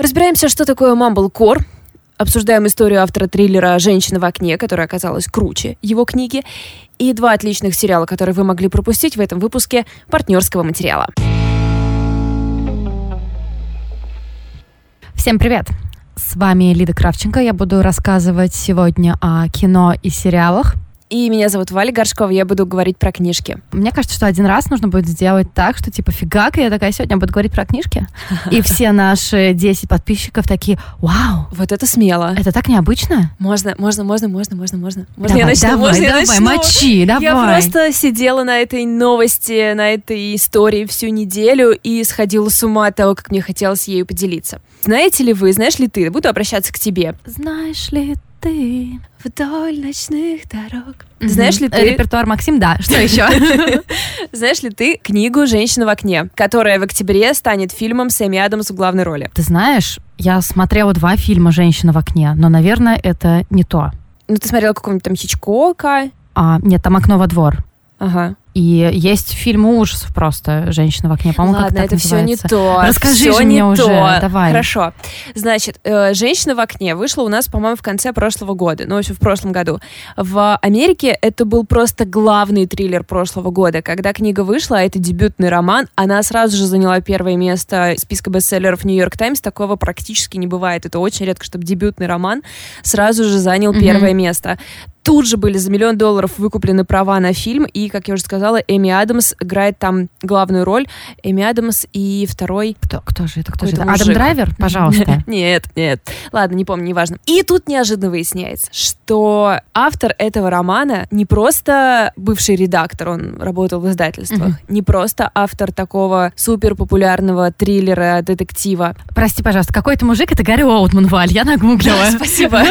Разбираемся, что такое Mumblecore. Обсуждаем историю автора триллера «Женщина в окне», которая оказалась круче его книги. И два отличных сериала, которые вы могли пропустить в этом выпуске партнерского материала. Всем привет! С вами Лида Кравченко. Я буду рассказывать сегодня о кино и сериалах. И меня зовут Валя Горшкова, я буду говорить про книжки. Мне кажется, что один раз нужно будет сделать так, что типа фигак, я такая, сегодня буду говорить про книжки. И все наши 10 подписчиков такие, вау. Вот это смело. Это так необычно. Можно, можно, можно, можно, можно, можно. Можно давай, я начну? давай, можно я давай, начну? мочи, давай. Я просто сидела на этой новости, на этой истории всю неделю и сходила с ума от того, как мне хотелось ею поделиться. Знаете ли вы, знаешь ли ты, буду обращаться к тебе. Знаешь ли ты Вдоль ночных дорог. Знаешь ли ты, Репертуар Максим, да. Что еще? знаешь ли ты книгу «Женщина в окне», которая в октябре станет фильмом с Эми Адамс в главной роли? Ты знаешь, я смотрела два фильма «Женщина в окне», но, наверное, это не то. Ну, ты смотрела какого-нибудь там Хичкока? А, нет, там «Окно во двор». Ага. И есть фильм ужасов просто «Женщина в окне». По-моему, как Ладно, так это все не называется. то. Расскажи Всё же не мне уже, то. давай. Хорошо. Значит, э, «Женщина в окне» вышла у нас, по-моему, в конце прошлого года. Ну, в общем, в прошлом году. В Америке это был просто главный триллер прошлого года. Когда книга вышла, а это дебютный роман, она сразу же заняла первое место списка бестселлеров «Нью-Йорк Таймс». Такого практически не бывает. Это очень редко, чтобы дебютный роман сразу же занял Мгм. первое место. Тут же были за миллион долларов выкуплены права на фильм, и, как я уже сказала, Эми Адамс играет там главную роль. Эми Адамс и второй... Кто, кто же это? Кто же это? Адам мужик. Драйвер, пожалуйста. Нет, нет. Ладно, не помню, неважно. И тут неожиданно выясняется, что автор этого романа не просто бывший редактор, он работал в издательствах, не просто автор такого супер популярного триллера, детектива. Прости, пожалуйста, какой-то мужик, это Гарри Оутман, Валь, я нагуглила. Спасибо.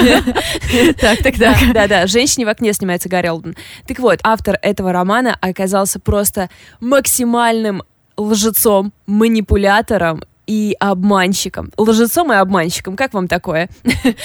Так, так, так. да, да. «Женщине в окне» снимается Гарри Олден. Так вот, автор этого романа оказался просто максимальным лжецом, манипулятором и обманщиком. Лжецом и обманщиком. Как вам такое?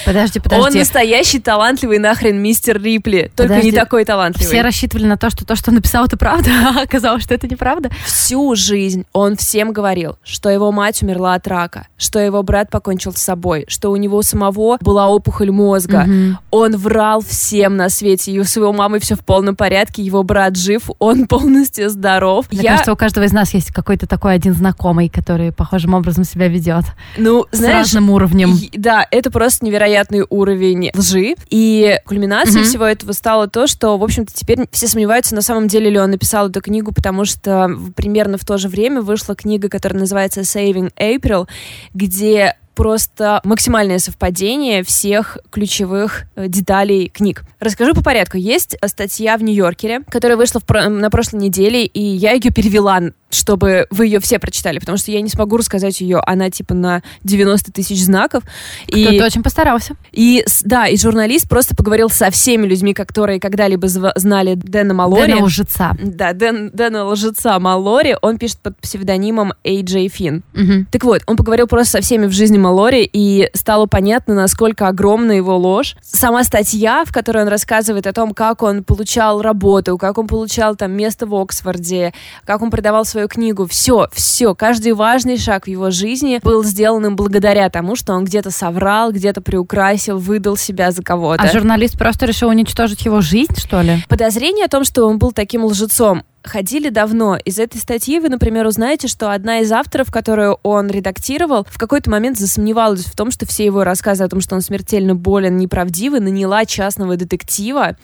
Подожди, Он подожди. настоящий талантливый нахрен мистер Рипли. Только Подожди. не такой талантливый. Все рассчитывали на то, что то, что он написал, это правда, а оказалось, что это неправда. Всю жизнь он всем говорил, что его мать умерла от рака, что его брат покончил с собой, что у него самого была опухоль мозга. Мгм. Он врал всем на свете. И у своего мамы все в полном порядке, его брат жив, он полностью здоров. Мне Я, кажется, у каждого из нас есть какой-то такой один знакомый, который похожим образом себя ведет. ну, С знаешь, разным уровнем. И- Да, это просто невероятный уровень лжи. И кульминацией Мгм. всего этого стало то, что, в общем-то, теперь все сомневаются, на самом деле ли он написал эту книгу, потому что примерно в то же время вышла книга, которая называется Saving April, где просто максимальное совпадение всех ключевых э, деталей книг. Расскажу по порядку. Есть э, статья в Нью-Йоркере, которая вышла в на прошлой неделе, и я ее перевела, чтобы вы ее все прочитали, потому что я не смогу рассказать ее. Она типа на 90 тысяч знаков. И Кто-то очень постарался. и да, и журналист просто поговорил со всеми людьми, которые когда-либо знали Дэна Малори. Дэна лжеца. Да, Дэн, Дэна лжеца Малори, он пишет под псевдонимом AJ Финн. Так вот, он поговорил просто со всеми в жизни Малори, и стало понятно, насколько огромна его ложь. Сама статья, в которой он рассказывает о том, как он получал работу, как он получал там место в Оксфорде, как он продавал свою книгу, все, все, каждый важный шаг в его жизни был сделан им благодаря тому, что он где-то соврал, где-то приукрасил, выдал себя за кого-то. А журналист просто решил уничтожить его жизнь, что ли? Подозрение о том, что он был таким лжецом, ходили давно. Из этой статьи вы, например, узнаете, что одна из авторов, которую он редактировал, в какой-то момент засомневалась в том, что все его рассказы о том, что он смертельно болен, неправдивы, наняла частного детектива,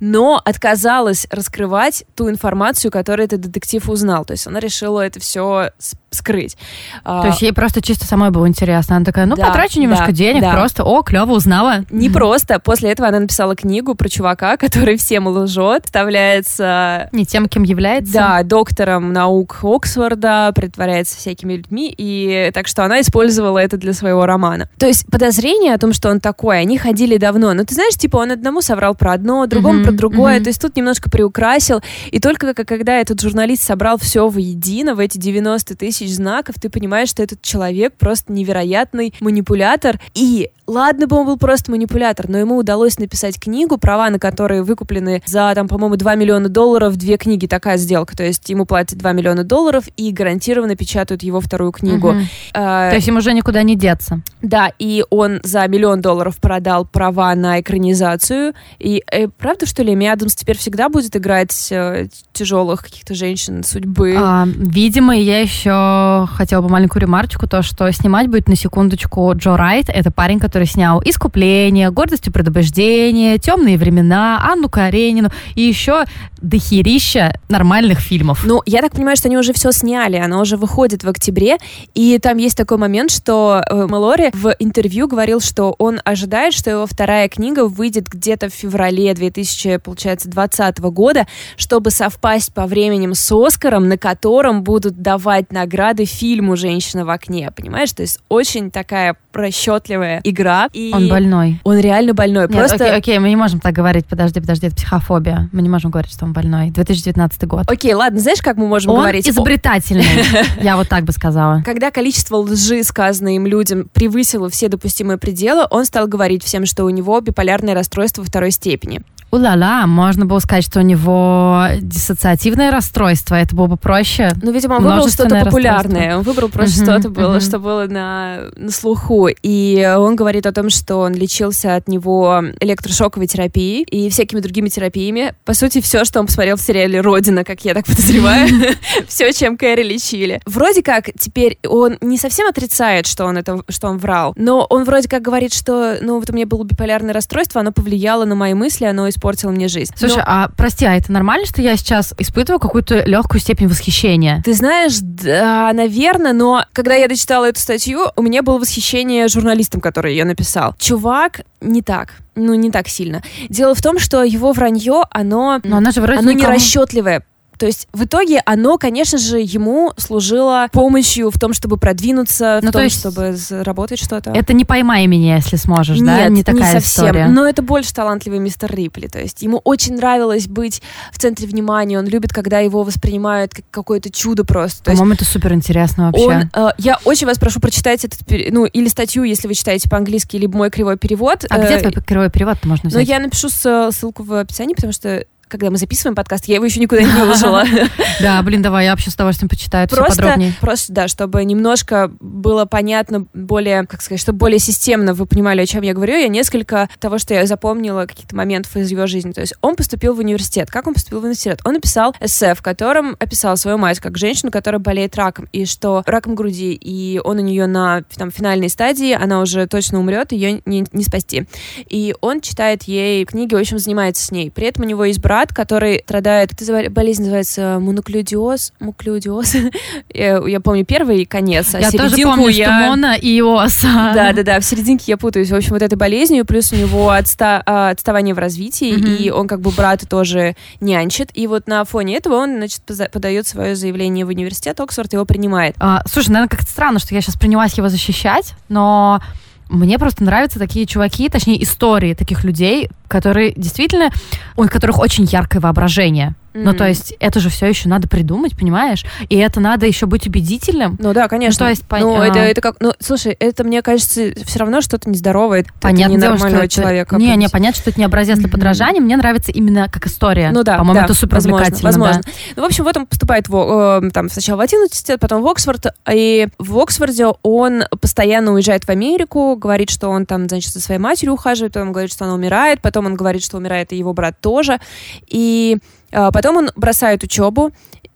но отказалась раскрывать ту информацию, которую этот детектив узнал. То есть она решила это все скрыть. А, То есть ей просто чисто самой было интересно. Она такая, ну, Да, потрачу немножко да, денег, да. просто, о, клево, узнала. Не просто. После этого она написала книгу про чувака, который всем лжет, вставляется Не тем, кем является. Да, доктором наук Оксфорда, притворяется всякими людьми, и так что она использовала это для своего романа. То есть подозрения о том, что он такой, они ходили давно. Но ты знаешь, типа он одному соврал про одно, другому Мгм, про другое, мгм. то есть тут немножко приукрасил. И только когда этот журналист собрал все воедино, в эти 90 тысяч знаков, ты понимаешь, что этот человек просто невероятный манипулятор. И ладно бы он был просто манипулятор, но ему удалось написать книгу, права на которые выкуплены за, там, по-моему, 2 миллиона долларов, две книги, такая сделка. То есть ему платят 2 миллиона долларов и гарантированно печатают его вторую книгу. А, То есть им уже никуда не деться. да, и он за миллион долларов продал права на экранизацию. И э, правда, что ли, Эми Адамс теперь всегда будет играть э, тяжелых каких-то женщин судьбы? А, видимо, я еще хотела бы маленькую ремарочку, то, что снимать будет на секундочку Джо Райт. Это парень, который снял «Искупление», «Гордость и предубеждение», «Темные времена», «Анну Каренину» и еще дохерища нормальных фильмов. Ну, я так понимаю, что они уже все сняли, оно уже выходит в октябре, и там есть такой момент, что э, Малори в интервью говорил, что он ожидает, что его вторая книга выйдет где-то в феврале 2020 года, чтобы совпасть по временем с Оскаром, на котором будут давать награды фильму «Женщина в окне», понимаешь? То есть очень такая расчетливая игра. И Он больной. Он реально больной. Нет, Просто... окей, окей, мы не можем так говорить. Подожди, подожди, это психофобия. Мы не можем говорить, что он больной. 2019 год. Окей, ладно, знаешь, как мы можем Он говорить? изобретательный, я вот так бы сказала. Когда количество лжи, сказанной им людям, превысило все допустимые пределы, он стал говорить всем, что у него биполярное расстройство второй степени. Ула-ла, можно было сказать, что у него диссоциативное расстройство, это было бы проще. Ну, видимо, он выбрал что-то популярное. Он выбрал просто Мгм, что-то было, мгм. что было на, на слуху. И он говорит о том, что он лечился от него электрошоковой терапией и всякими другими терапиями. По сути, все, что он посмотрел в сериале «Родина», как я так подозреваю, все, чем Кэрри лечили. Вроде как теперь он не совсем отрицает, что он это, что он врал, но он вроде как говорит, что, ну, вот у меня было биполярное расстройство, оно повлияло на мои мысли, оно испортило мне жизнь. Слушай, Но- а прости, а это нормально, что я сейчас испытываю какую-то легкую степень восхищения? Ты знаешь, да, наверное, но когда я дочитала эту статью, у меня было восхищение журналистом, который ее написал. Чувак не так. Ну, не так сильно. Дело в том, что его вранье, оно, Но она же вроде оно никому- нерасчетливое. То есть в итоге оно, конечно же, ему служило помощью в том, чтобы продвинуться, Ну, в то том, есть чтобы заработать что-то. Это не поймай меня, если сможешь, да? Нет, Не такая совсем. история. Но это больше талантливый мистер Рипли. То есть ему очень нравилось быть в центре внимания. Он любит, когда его воспринимают как какое-то чудо просто. То есть По-моему, это супер интересно вообще. он, э, я очень вас прошу прочитать этот, ну, или статью, если вы читаете по-английски, либо мой кривой перевод. А Э, где твой кривой перевод-то можно Ну, взять? я напишу ссыл- ссылку в описании, потому что когда мы записываем подкаст, я его еще никуда не выложила. Да, блин, давай, я вообще с удовольствием почитаю все подробнее. просто, да, чтобы немножко было понятно, более, как сказать, чтобы более системно вы понимали, о чем я говорю, я несколько того, что я запомнила, каких-то моментов из его жизни. То есть он поступил в университет. Как он поступил в университет? Он написал эссе, в котором описал свою мать как женщину, которая болеет раком, и что раком груди, и он у нее на там, финальной стадии, она уже точно умрет, ее не, не спасти. И он читает ей книги, в общем, занимается с ней. При этом у него есть брат, который страдает, болезнь называется моноклюдиоз, муклюдиоз. я, помню первый конец, а Я тоже помню, я... что Мона и Ос. Да, да, да, в серединке я путаюсь. В общем, вот этой болезнью, плюс у него отста- а, отставание в развитии, Мгм. и он как бы брата тоже нянчит. И вот на фоне этого он, значит, подает свое заявление в университет, Оксфорд его принимает. А, слушай, наверное, как-то странно, что я сейчас принялась его защищать, но мне просто нравятся такие чуваки, точнее, истории таких людей, которые действительно, у которых очень яркое воображение. Ну, Мгм. то есть, это же все еще надо придумать, понимаешь? И это надо еще быть убедительным. Ну да, конечно. Ну, то есть, пон- Ну, а. это, это как... Ну, слушай, это, мне кажется, все равно что-то нездоровое. Это Понятное дело, что ненормального это- человека. Не, не, понятно, что это не образец для Мгм. подражания. Мне нравится именно как история. Ну да, По-моему, да, это супер возможно, возможно. Ну, в общем, вот он поступает в, э, там, сначала в один университет, потом в Оксфорд, и в Оксфорде он постоянно уезжает в Америку, говорит, что он там, значит, за своей матерью ухаживает, потом говорит, что она умирает, потом он говорит, что умирает и его брат тоже, и э, потом он бросает учебу,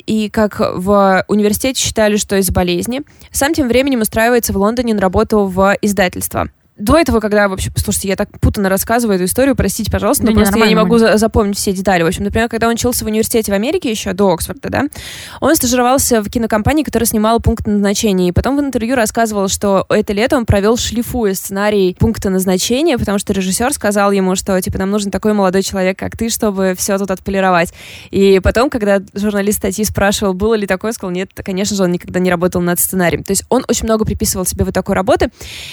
и как в университете считали, что из болезни, сам тем временем устраивается в Лондоне на работу в издательство. До этого, когда вообще, слушайте, я так путанно рассказываю эту историю, простите, пожалуйста, Да но не, просто я не могу за- запомнить все детали. В общем, например, когда он учился в университете в Америке еще до Оксфорда, да, он стажировался в кинокомпании, которая снимала пункт назначения, и потом в интервью рассказывал, что это лето он провел шлифуя сценарий пункта назначения, потому что режиссер сказал ему, что типа нам нужен такой молодой человек, как ты, чтобы все тут отполировать. И потом, когда журналист статьи спрашивал, было ли такое, сказал, нет, конечно же, он никогда не работал над сценарием. То есть он очень много приписывал себе вот такой работы.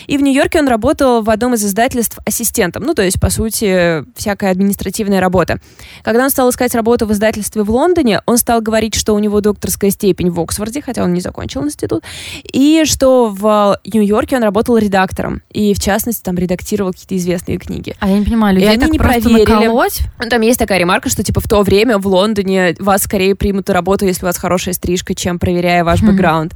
И в Нью-Йорке он работал работал в одном из издательств ассистентом, ну, то есть, по сути, всякая административная работа. Когда он стал искать работу в издательстве в Лондоне, он стал говорить, что у него докторская степень в Оксфорде, хотя он не закончил институт, и что в Нью-Йорке он работал редактором, и, в частности, там редактировал какие-то известные книги. А я не понимаю, людей и они так не проверили. наколоть? Там есть такая ремарка, что, типа, в то время в Лондоне вас скорее примут на работу, если у вас хорошая стрижка, чем проверяя ваш бэкграунд.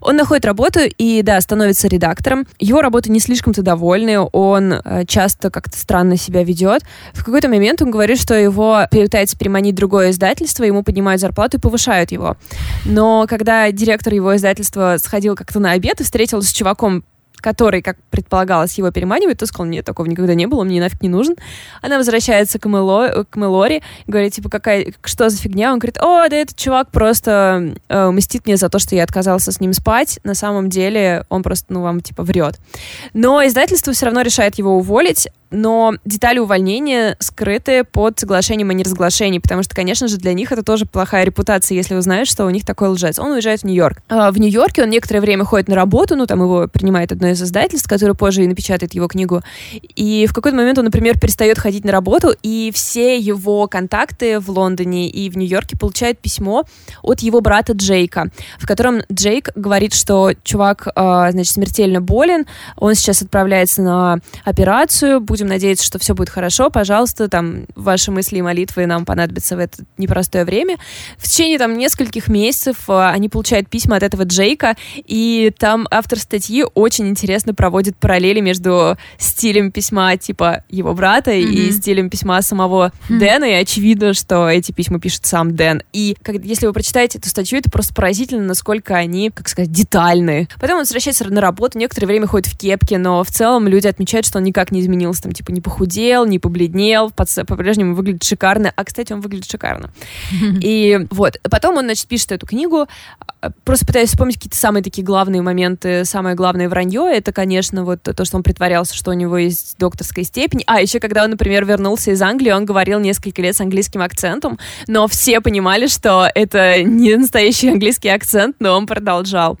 Он находит работу и, да, становится редактором. Его работа не слишком-то довольны, он э, часто как-то странно себя ведет. В какой-то момент он говорит, что его пытается переманить другое издательство, ему поднимают зарплату и повышают его. Но когда директор его издательства сходил как-то на обед и встретился с чуваком, который, как предполагалось, его переманивает, то сказал, нет, такого никогда не было, мне нафиг не нужен. Она возвращается к, Мэло, к Мэлори, говорит, типа, какая, что за фигня? Он говорит, о, да этот чувак просто э, мстит мне за то, что я отказался с ним спать. На самом деле он просто, ну, вам, типа, врет. Но издательство все равно решает его уволить, но детали увольнения скрыты под соглашением о неразглашении, потому что, конечно же, для них это тоже плохая репутация, если узнают, что у них такой лжец. Он уезжает в Нью-Йорк. А, В Нью-Йорке он некоторое время ходит на работу, ну, там его принимает одно из издательств, которое позже и напечатает его книгу. И в какой-то момент он, например, перестает ходить на работу, и все его контакты в Лондоне и в Нью-Йорке получают письмо от его брата Джейка, в котором Джейк говорит, что чувак, а, значит, смертельно болен, он сейчас отправляется на операцию, будем надеяться, что все будет хорошо, пожалуйста, там, ваши мысли и молитвы нам понадобятся в это непростое время. В течение там нескольких месяцев а, они получают письма от этого Джейка, и там автор статьи очень интересно проводит параллели между стилем письма типа его брата и Мгм. стилем письма самого Хм. Дэна, и очевидно, что эти письма пишет сам Дэн. И как, если вы прочитаете эту статью, это просто поразительно, насколько они, как сказать, детальны. Потом он возвращается на работу, некоторое время ходит в кепке, но в целом люди отмечают, что он никак не изменился, там, типа, не похудел, не побледнел, по-прежнему выглядит шикарно. А, кстати, он выглядит шикарно. И вот, потом он, значит, пишет эту книгу, а, просто пытаюсь вспомнить какие-то самые такие главные моменты, самое главное вранье, это, конечно, вот то, что он притворялся, что у него есть докторская степень. А, еще когда он, например, вернулся из Англии, он говорил несколько лет с английским акцентом, но все понимали, что это не настоящий английский акцент, но он продолжал.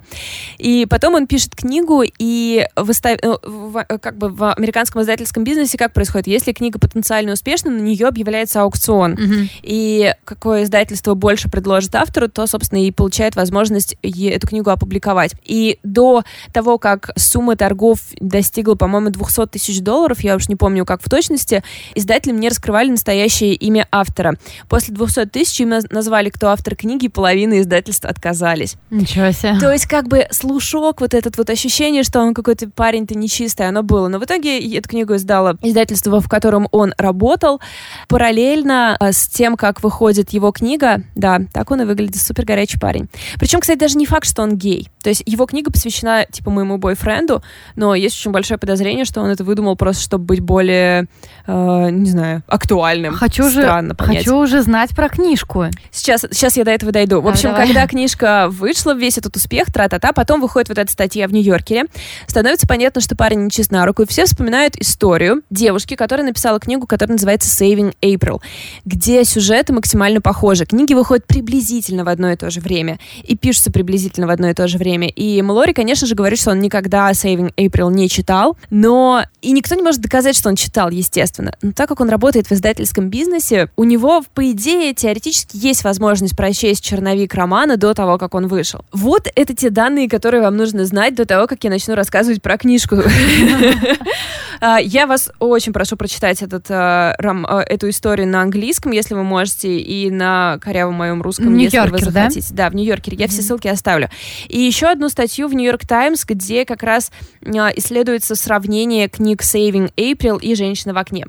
И потом он пишет книгу, и выстав... э, как бы в американском издательском бизнесе как происходит? Если книга потенциально успешна, на нее объявляется аукцион. Мгм. И какое издательство больше предложит автору, то, собственно, и получает возможность эту книгу опубликовать. И до того, как сумма торгов достигла, по-моему, 200 тысяч долларов, я уж не помню, как в точности, издатели мне раскрывали настоящее имя автора. После 200 тысяч им наз- назвали, кто автор книги, и половина издательств отказались. Ничего себе. То есть, как бы, слушок, вот этот вот ощущение, что он какой-то парень-то нечистый, оно было. Но в итоге эту книгу издало издательство, в котором он работал. Параллельно а, с тем, как выходит его книга, да, так он и выглядит, супер горячий парень. Причем, кстати, даже не факт, что он гей. То есть его книга посвящена, типа, моему бойфренду, но есть очень большое подозрение, что он это выдумал просто, чтобы быть более, э, не знаю, актуальным. Хочу же, Странно понять. хочу уже знать про книжку. Сейчас, сейчас я до этого дойду. В общем, давай. когда книжка вышла, весь этот успех, тра-та-та, потом выходит вот эта статья в Нью-Йоркере, становится понятно, что парень не чист на руку, и все вспоминают историю девушки, которая написала книгу, которая называется «Saving April», где сюжеты максимально похожи. Книги выходят приблизительно в одно и то же время, и пишутся приблизительно в одно и то же время. И Млори, конечно же, говорит, что он никогда «Saving April» не читал, но и никто не может доказать, что он читал, естественно. Но так как он работает в издательском бизнесе, у него, по идее, теоретически есть возможность прочесть черновик романа до того, как он вышел. Вот это те данные, которые вам нужно знать до того, как я начну рассказывать про книжку. А, Я вас очень прошу прочитать этот, а, ром- а, эту историю на английском, если вы можете, и на корявом моем русском, если вы Нью-Йоркер, да? захотите. Да, в Нью-Йоркере. Я все Мгм. ссылки оставлю. И еще одну статью в Нью-Йорк Таймс, где как раз исследуется сравнение книг «Saving April» и «Женщина в окне».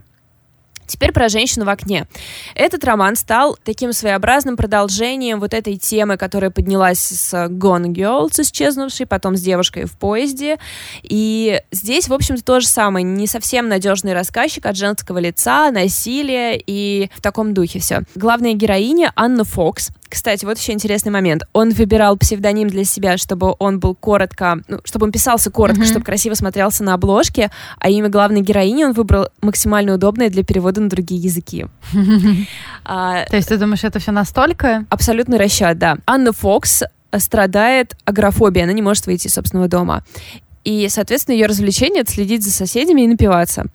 Теперь про женщину в окне. Этот роман стал таким своеобразным продолжением вот этой темы, которая поднялась с Gone Girl, с исчезнувшей, потом с девушкой в поезде. И здесь, в общем-то, то же самое. Не совсем надежный рассказчик от женского лица, насилие и в таком духе все. Главная героиня Анна Фокс. Кстати, вот еще интересный момент. Он выбирал псевдоним для себя, чтобы он был коротко, ну, чтобы он писался коротко, Мгм. чтобы красиво смотрелся на обложке, а имя главной героини он выбрал максимально удобное для перевода на другие языки. А, То есть ты думаешь, это все настолько? абсолютный расчет, да. Анна Фокс страдает агорафобией, она не может выйти из собственного дома. И, соответственно, ее развлечение — это следить за соседями и напиваться.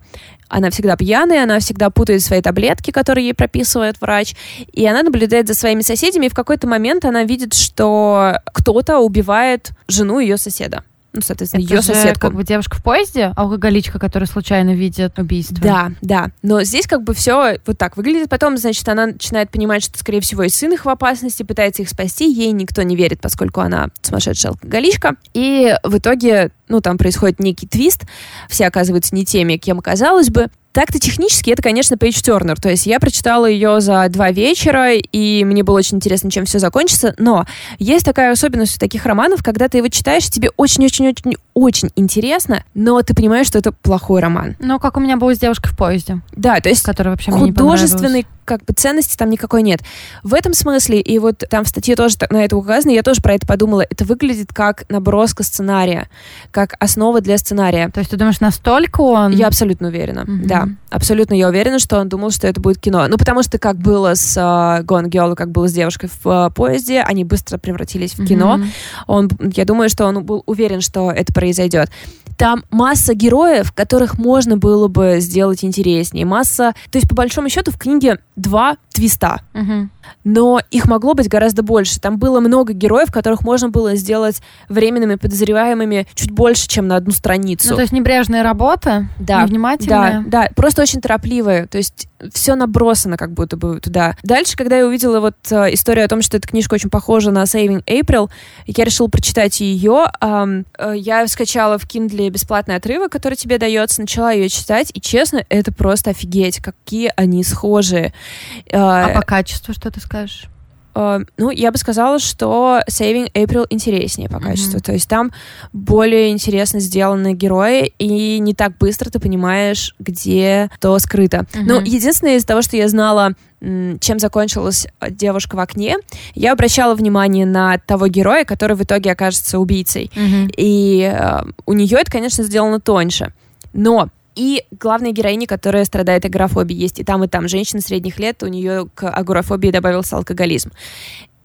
Она всегда пьяная, она всегда путает свои таблетки, которые ей прописывает врач. И она наблюдает за своими соседями, и в какой-то момент она видит, что кто-то убивает жену ее соседа ну, соответственно, Это ее же соседку. как бы девушка в поезде, алкоголичка, которая случайно видит убийство. Да, да. Но здесь как бы все вот так выглядит. Потом, значит, она начинает понимать, что, скорее всего, и сын их в опасности, пытается их спасти. Ей никто не верит, поскольку она сумасшедшая алкоголичка. И в итоге, ну, там происходит некий твист. Все оказываются не теми, кем оказалось бы. Так-то технически это, конечно, Пейдж Тернер. То есть я прочитала ее за два вечера, и мне было очень интересно, чем все закончится. Но есть такая особенность у таких романов, когда ты его читаешь, тебе очень-очень-очень-очень интересно, но ты понимаешь, что это плохой роман. Ну, как у меня было с девушкой в поезде, Да, то есть которая вообще художественной как бы ценности там никакой нет. В этом смысле, и вот там в статье тоже на это указано, я тоже про это подумала, это выглядит как наброска сценария, как основа для сценария. То есть ты думаешь, настолько он... Я абсолютно уверена. Мгм. Да, абсолютно я уверена, что он думал, что это будет кино. Ну, потому что как было с uh, Gone Girl, как было с девушкой в э, поезде, они быстро превратились в кино. Мгм. Он, я думаю, что он был уверен, что это произойдет. Там масса героев, которых можно было бы сделать интереснее. Масса... То есть, по большому счету, в книге два твиста. Мгм. Но их могло быть гораздо больше. Там было много героев, которых можно было сделать временными подозреваемыми чуть больше, чем на одну страницу. Ну, то есть небрежная работа, Да, невнимательная. Да, да, просто очень торопливые. То есть все набросано как будто бы туда. Дальше, когда я увидела вот э, историю о том, что эта книжка очень похожа на Saving April, я решила прочитать ее. Ам, э, я скачала в Kindle бесплатный отрывок, который тебе дается, начала ее читать, и честно, это просто офигеть, какие они схожие. Э, А по качеству что ты скажешь? Э, ну, я бы сказала, что Saving April интереснее по качеству. То есть там более интересно сделаны герои, и не так быстро ты понимаешь, где то скрыто. Мгм. Ну, единственное из того, что я знала, чем закончилась э, девушка в окне, я обращала внимание на того героя, который в итоге окажется убийцей. Мгм. И э, у нее это, конечно, сделано тоньше. Но и главная героиня, которая страдает агорафобией, есть и там, и там. Женщина средних лет, у нее к агорафобии добавился алкоголизм.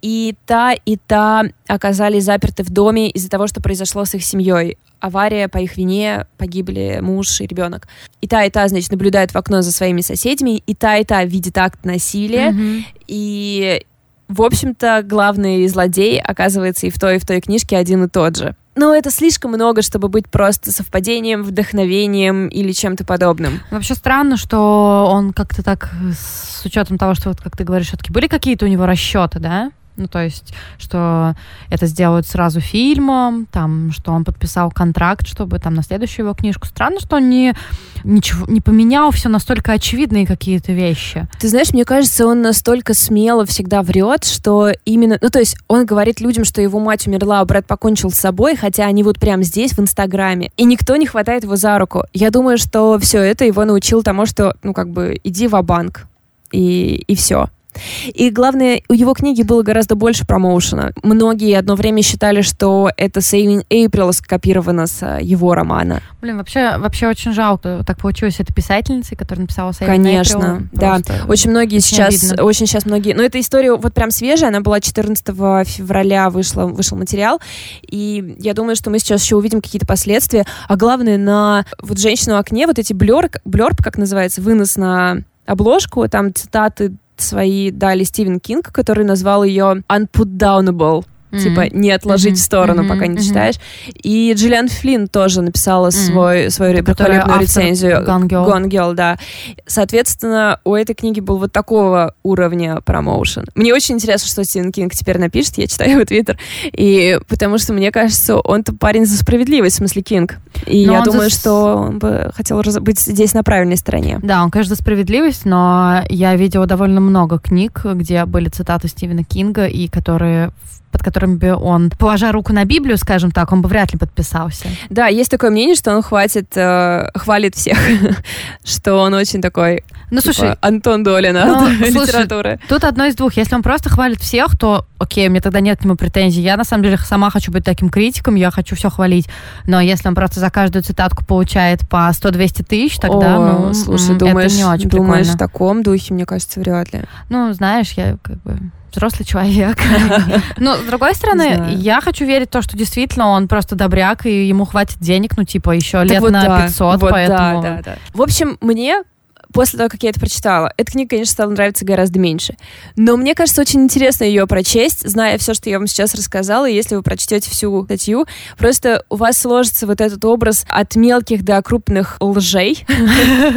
И та, и та оказались заперты в доме из-за того, что произошло с их семьей. Авария, по их вине погибли муж и ребенок. И та, и та, значит, наблюдает в окно за своими соседями, и та, и та видит акт насилия. Мгм. И, в общем-то, главный злодей оказывается и в той, и в той книжке один и тот же. Но это слишком много, чтобы быть просто совпадением, вдохновением или чем-то подобным. Вообще странно, что он как-то так, с учетом того, что, вот, как ты говоришь, все-таки были какие-то у него расчеты, да? Ну, то есть, что это сделают сразу фильмом, там, что он подписал контракт, чтобы там на следующую его книжку. Странно, что он не, ничего, не поменял все настолько очевидные какие-то вещи. Ты знаешь, мне кажется, он настолько смело всегда врет, что именно... Ну, то есть он говорит людям, что его мать умерла, а брат покончил с собой, хотя они вот прямо здесь, в Инстаграме. И никто не хватает его за руку. Я думаю, что все это его научил тому, что, ну, как бы, иди в банк и, и все. И главное, у его книги было гораздо больше промоушена. Многие одно время считали, что это Saving April скопировано с э, его романа. Блин, вообще, вообще очень жалко. Так получилось этой писательницей, которая написала Saving Конечно, April. да. Просто Очень многие очень сейчас, обидно. очень сейчас многие, но эта история вот прям свежая, она была 14 февраля, вышла, вышел материал, и я думаю, что мы сейчас еще увидим какие-то последствия, а главное, на вот женщину в окне, вот эти блерк, блерп, как называется, вынос на обложку, там цитаты свои дали Стивен Кинг, который назвал ее unputdownable, Мгм. типа не отложить Мгм. в сторону, Мгм. пока не Мгм. читаешь. И Джиллиан Флинн тоже написала Мгм. свой, свою великолепную рецензию. Gone Girl. Gone Girl, да. Соответственно, у этой книги был вот такого уровня промоушен. Мне очень интересно, что Стивен Кинг теперь напишет, я читаю его твиттер, и потому что мне кажется, он-то парень за справедливость, в смысле Кинг. И Но я за думаю, с- что он бы хотел раз- быть здесь на правильной стороне. Да, он, конечно, за справедливость, но я видела довольно много книг, где были цитаты Стивена Кинга, и которые под которыми бы он, положа руку на Библию, скажем так, он бы вряд ли подписался. Да, есть такое мнение, что он хватит, э, хвалит всех, что он очень такой, Ну, типа, слушай, Антон Долина ну, от слушай, литературы. тут одно из двух. Если он просто хвалит всех, то окей, у меня тогда нет к нему претензий. Я, на самом деле, сама хочу быть таким критиком, я хочу все хвалить. Но если он просто за каждую цитатку получает по 100-200 тысяч, тогда, О, ну, слушай, думаешь, это не очень думаешь в прикольно. таком духе, мне кажется, вряд ли. Ну, знаешь, я как бы взрослый человек. Но, с другой стороны, я хочу верить в то, что действительно он просто добряк, и ему хватит денег, ну, типа, еще лет на 500, поэтому... В общем, мне после того, как я это прочитала, эта книга, конечно, стала нравиться гораздо меньше. Но мне кажется, очень интересно ее прочесть, зная все, что я вам сейчас рассказала. И если вы прочтете всю статью, просто у вас сложится вот этот образ от мелких до крупных лжей.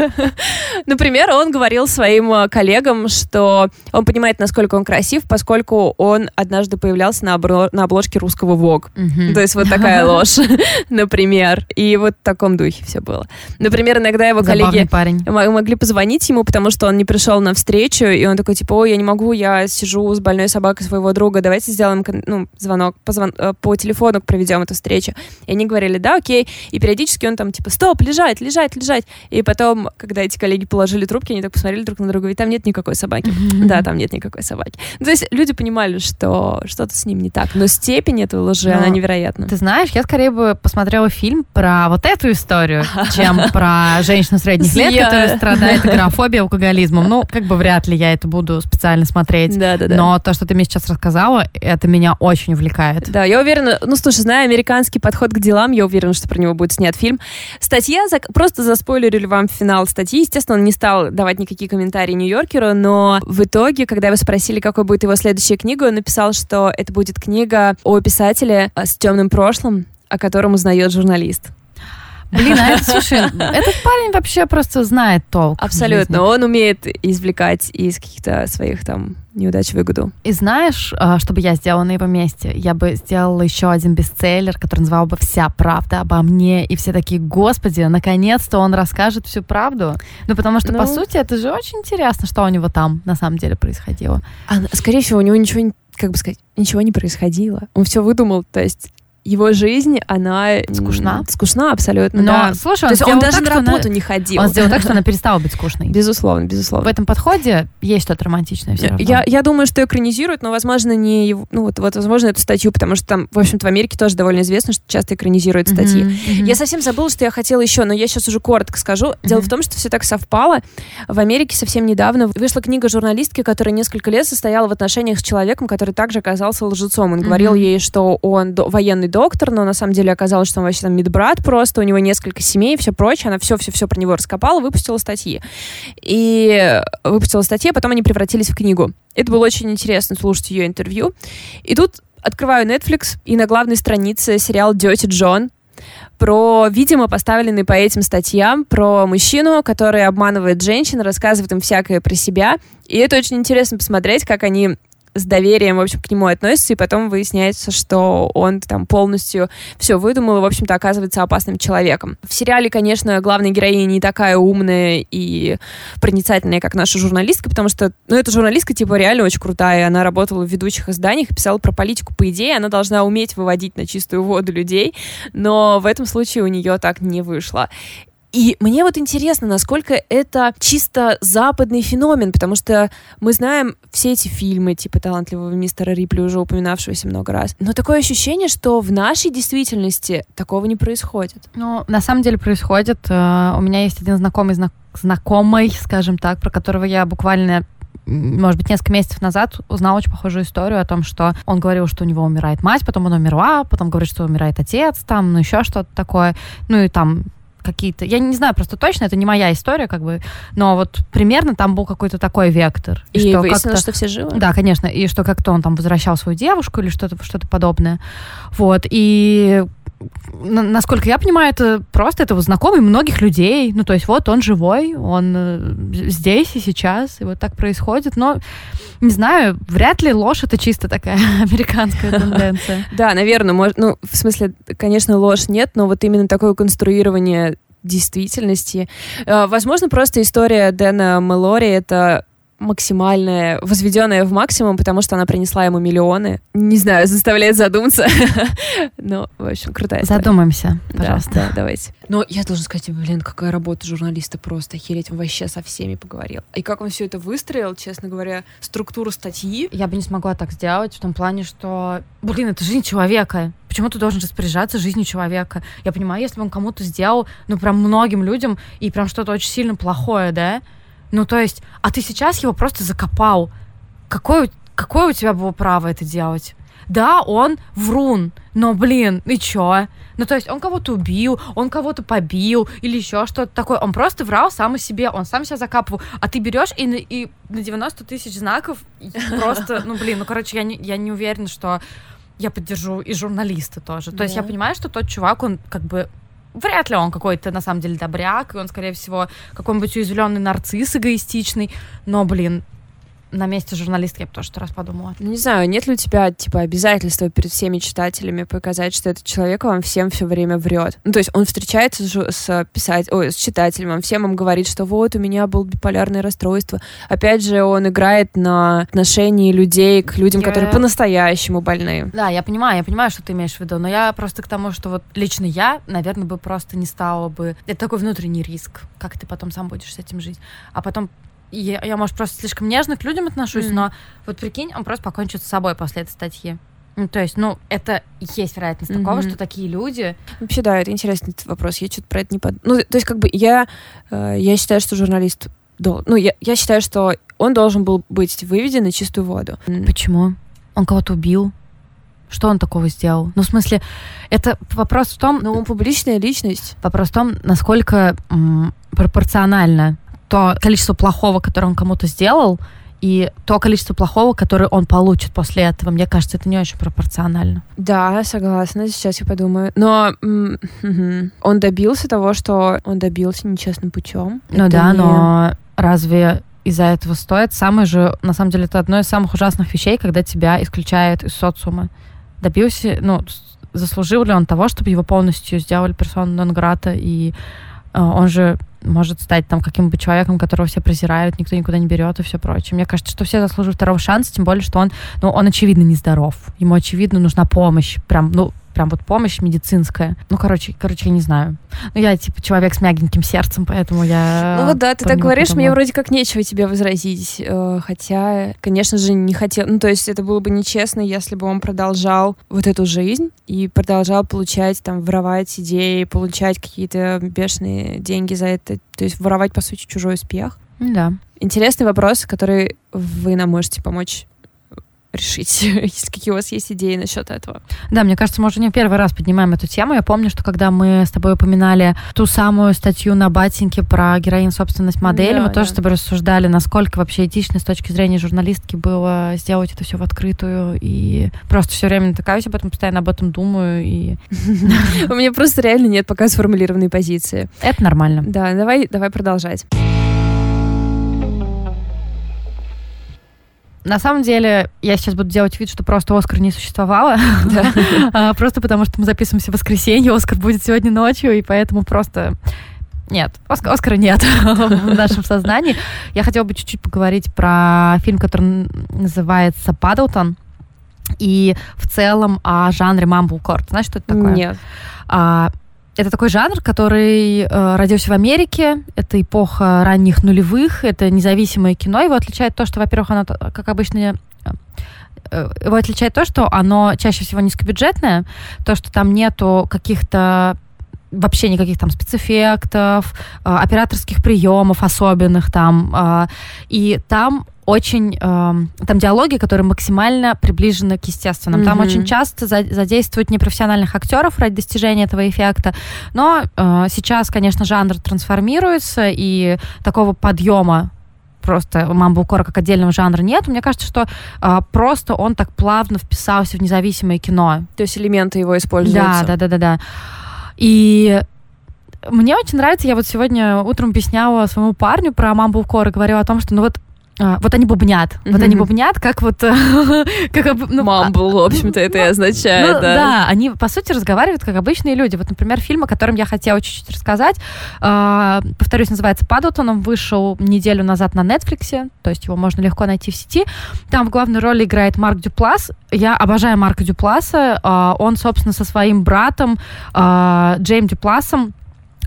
Например, он говорил своим э, коллегам, что он понимает, насколько он красив, поскольку он однажды появлялся на, обложке русского Vogue. То есть вот такая ложь, например. И вот в таком духе все было. Например, иногда его коллеги могли позвонить ему, потому что он не пришел на встречу, и он такой, типа, ой, я не могу, я сижу с больной собакой своего друга, давайте сделаем ну, звонок, по, звон, э, по телефону проведем эту встречу. И они говорили, да, окей. И периодически он там, типа, стоп, лежать, лежать, лежать. И потом, когда эти коллеги положили трубки, они так посмотрели друг на друга, и там нет никакой собаки. Да, там нет никакой собаки. Ну, то есть люди понимали, что что-то с ним не так, но степень этой лжи, она невероятна. Ты знаешь, я скорее бы посмотрела фильм про вот эту историю, чем про женщину средних лет, которая страдает это графобия алкоголизмом. Ну, как бы вряд ли я это буду специально смотреть. Да, да, да. Но то, что ты мне сейчас рассказала, это меня очень увлекает. Да, я уверена, ну, слушай, зная американский подход к делам, я уверена, что про него будет снят фильм. Статья, за... просто заспойлерили вам финал статьи. Естественно, он не стал давать никакие комментарии Нью-Йоркеру, но в итоге, когда его спросили, какой будет его следующая книга, он написал, что это будет книга о писателе с темным прошлым, о котором узнает журналист. Блин, а это, слушай, этот парень вообще просто знает толк. Абсолютно. Он умеет извлекать из каких-то своих там неудач выгоду. И знаешь, а, что бы я сделала на его месте? Я бы сделала еще один бестселлер, который называл бы «Вся правда обо мне». И все такие, господи, наконец-то он расскажет всю правду. Ну, потому что, ну... по сути, это же очень интересно, что у него там на самом деле происходило. А, скорее всего, у него ничего, как бы сказать, ничего не происходило. Он все выдумал, то есть его жизнь, она... Скучна? Скучна абсолютно, Но, да. слушай, он, То есть он даже так, на работу она... не ходил. Он сделал так, что она перестала быть скучной. Безусловно, безусловно. В этом подходе есть что-то романтичное все равно. Я, я думаю, что экранизируют, но, возможно, не его... Ну, вот, вот, возможно, эту статью, потому что там, в общем-то, в Америке тоже довольно известно, что часто экранизируют статьи. Mm-hmm, mm-hmm. Я совсем забыла, что я хотела еще, но я сейчас уже коротко скажу. Mm-hmm. Дело в том, что все так совпало. В Америке совсем недавно вышла книга журналистки, которая несколько лет состояла в отношениях с человеком, который также оказался лжецом. Он mm-hmm. говорил ей, что он до- военный доктор, но на самом деле оказалось, что он вообще там медбрат просто, у него несколько семей и все прочее. Она все-все-все про него раскопала, выпустила статьи. И выпустила статьи, а потом они превратились в книгу. Это было очень интересно слушать ее интервью. И тут открываю Netflix, и на главной странице сериал «Dirty Джон», про, видимо, поставленный по этим статьям, про мужчину, который обманывает женщин, рассказывает им всякое про себя. И это очень интересно посмотреть, как они с доверием, в общем, к нему относится, и потом выясняется, что он там полностью все выдумал и, в общем-то, оказывается опасным человеком. В сериале, конечно, главная героиня не такая умная и проницательная, как наша журналистка, потому что, ну, эта журналистка, типа, реально очень крутая, она работала в ведущих изданиях, писала про политику. По идее, она должна уметь выводить на чистую воду людей, но в этом случае у нее так не вышло. И мне вот интересно, насколько это чисто западный феномен, потому что мы знаем все эти фильмы, типа «Талантливого мистера Рипли», уже упоминавшегося много раз. Но такое ощущение, что в нашей действительности такого не происходит. Ну, на самом деле происходит. Э, у меня есть один знакомый, знакомый, скажем так, про которого я буквально может быть, несколько месяцев назад узнала очень похожую историю о том, что он говорил, что у него умирает мать, потом она умерла, потом говорит, что умирает отец, там, ну, еще что-то такое. Ну, и там какие-то... Я не знаю просто точно, это не моя история, как бы, но вот примерно там был какой-то такой вектор. И, и что выяснилось, что все живы? Да, конечно, и что как-то он там возвращал свою девушку или что-то что подобное. Вот, и насколько я понимаю, это просто это знакомый многих людей. Ну, то есть вот он живой, он э, здесь и сейчас, и вот так происходит. Но, не знаю, вряд ли ложь это чисто такая американская тенденция. Да, наверное, может, ну, в смысле, конечно, ложь нет, но вот именно такое конструирование действительности. Э, возможно, просто история Дэна Мелори — это максимальная, возведенная в максимум, потому что она принесла ему миллионы. Не знаю, заставляет задуматься. Но, в общем, крутая история. Задумаемся, пожалуйста. Да, да, давайте. Но я должна сказать, блин, какая работа журналиста просто. Охереть, он вообще со всеми поговорил. И как он все это выстроил, честно говоря, структуру статьи. Я бы не смогла так сделать в том плане, что, блин, это жизнь человека. Почему ты должен распоряжаться жизнью человека? Я понимаю, если бы он кому-то сделал, ну, прям многим людям, и прям что-то очень сильно плохое, да, ну, то есть, а ты сейчас его просто закопал. Какой какое у тебя было право это делать? Да, он врун, но, блин, и чё? Ну, то есть он кого-то убил, он кого-то побил или еще что-то такое. Он просто врал сам о себе, он сам себя закапывал. А ты берешь и, на- и на 90 тысяч знаков просто, ну, блин, ну, короче, я не, я не уверена, что я поддержу и журналиста тоже. То есть я Да. понимаю, что тот чувак, он как бы Вряд ли он какой-то на самом деле добряк, и он, скорее всего, какой-нибудь уязвленный нарцисс эгоистичный. Но, блин, на месте журналистки я бы тоже раз подумала. Ну, не знаю, нет ли у тебя, типа, обязательства перед всеми читателями показать, что этот человек вам всем все время врет? Ну, то есть он встречается с, с писать, ой, с читателем, он всем им говорит, что вот, у меня было биполярное расстройство. Опять же, он играет на отношении людей к людям, Я- которые по-настоящему больны. Да, я понимаю, я понимаю, что ты имеешь в виду, но я просто к тому, что вот лично я, наверное, бы просто не стала бы... Это такой внутренний риск, как ты потом сам будешь с этим жить. А потом я, я, может, просто слишком нежно к людям отношусь, Мгм. но вот прикинь, он просто покончит с собой после этой статьи. Ну, то есть, ну, это есть вероятность такого, Мгм. что такие люди... Вообще, да, это интересный вопрос. Я что-то про это не под... Ну, то есть, как бы, я, э, я считаю, что журналист... дол- Ну, я, я считаю, что он должен был быть выведен на чистую воду. Почему? Он кого-то убил? Что он такого сделал? Ну, в смысле, это вопрос в том, Но он публичная личность. Вопрос в том, насколько м, пропорционально то количество плохого, которое он кому-то сделал, и то количество плохого, которое он получит после этого. Мне кажется, это не очень пропорционально. Да, согласна, сейчас я подумаю. Но м, он добился того, что он добился нечестным путем. Ну Это да, не- но разве из-за этого стоит? Самое же, на самом деле, это одно из самых ужасных вещей, когда тебя исключают из социума. Добился, ну, заслужил ли он того, чтобы его полностью сделали персону нон-грата, и э, он же может стать там каким-нибудь человеком, которого все презирают, никто никуда не берет и все прочее. Мне кажется, что все заслуживают второго шанса, тем более, что он, ну, он очевидно нездоров. Ему очевидно нужна помощь, прям, ну, прям вот помощь медицинская. Ну, короче, короче, я не знаю. Ну, я, типа, человек с мягеньким сердцем, поэтому я... Ну вот да, ты так говоришь, мне подумала. вроде как нечего тебе возразить. э, Хотя, конечно же, не хотел... Ну, то есть это было бы нечестно, если бы он продолжал вот эту жизнь и продолжал получать, там, воровать идеи, получать какие-то бешеные деньги за это. То есть воровать, по сути, чужой успех. Да. Интересный вопрос, который вы нам можете помочь решить, если какие у вас есть идеи насчет этого. Да, мне кажется, мы уже не первый раз поднимаем эту тему. Я помню, что когда мы с тобой упоминали ту самую статью на Батеньке про героин собственность модели, Да, мы тоже да. с тобой рассуждали, насколько вообще этично с точки зрения журналистки было сделать это все в открытую. И просто все время натыкаюсь об этом, постоянно об этом думаю, и У меня просто реально нет пока сформулированной позиции. это нормально. Да, давай, давай продолжать. На самом деле, я сейчас буду делать вид, что просто Оскар не существовало. А, Просто потому, что мы записываемся в воскресенье, Оскар будет сегодня ночью, и поэтому просто... Нет, Оска- Оскара нет в нашем сознании. Я хотела бы чуть-чуть поговорить про фильм, который называется «Падлтон», и в целом о жанре мамблкор. Знаешь, что это такое? Нет. А, это такой жанр, который э, родился в Америке. Это эпоха ранних нулевых. Это независимое кино. Его отличает то, что, во-первых, оно, как обычно, э, э, его отличает то, что оно чаще всего низкобюджетное, то, что там нету каких-то вообще никаких там спецэффектов, э, операторских приемов особенных там. э, и там очень эм, там диалоги, которые максимально приближены к естественным. Там Мгм. очень часто за- задействуют непрофессиональных актеров ради достижения этого эффекта. Но э, сейчас, конечно, жанр трансформируется, и такого подъема просто мамблкора как отдельного жанра нет. Мне кажется, что э, просто он так плавно вписался в независимое кино. То есть элементы его используются. Да, да, да, да, да. И мне очень нравится, я вот сегодня утром объясняла своему парню про мамблкор и говорила о том, что ну вот а, вот они бубнят, вот они бубнят, как вот... как, ну, Мамбл, в общем-то, это и ну, означает, ну, да. да, они, по сути, разговаривают как обычные люди. Вот, например, фильм, о котором я хотела чуть-чуть рассказать, а, повторюсь, называется «Падлтон». Он вышел неделю назад на Netflix, то есть его можно легко найти в сети. Там в главной роли играет Марк Дюплас. Я обожаю Марка Дюпласа. А, Он, собственно, со своим братом а, Джейм Дюпласом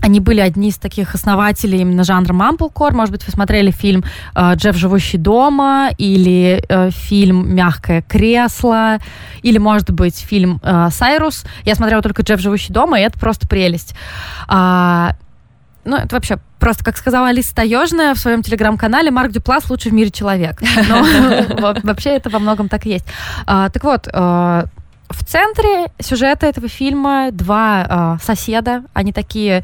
они были одни из таких основателей именно жанра мамблкор. Может быть, вы смотрели фильм э, «Джефф, живущий дома» или э, фильм «Мягкое кресло», или, может быть, фильм э, «Сайрус». Я смотрела только «Джефф, живущий дома», и это просто прелесть. А, ну, это вообще просто, как сказала Алиса Таежная в своем телеграм-канале, Марк Дюплас лучший в мире человек. Но вообще это во многом так и есть. А, так вот, в центре сюжета этого фильма два соседа. Они такие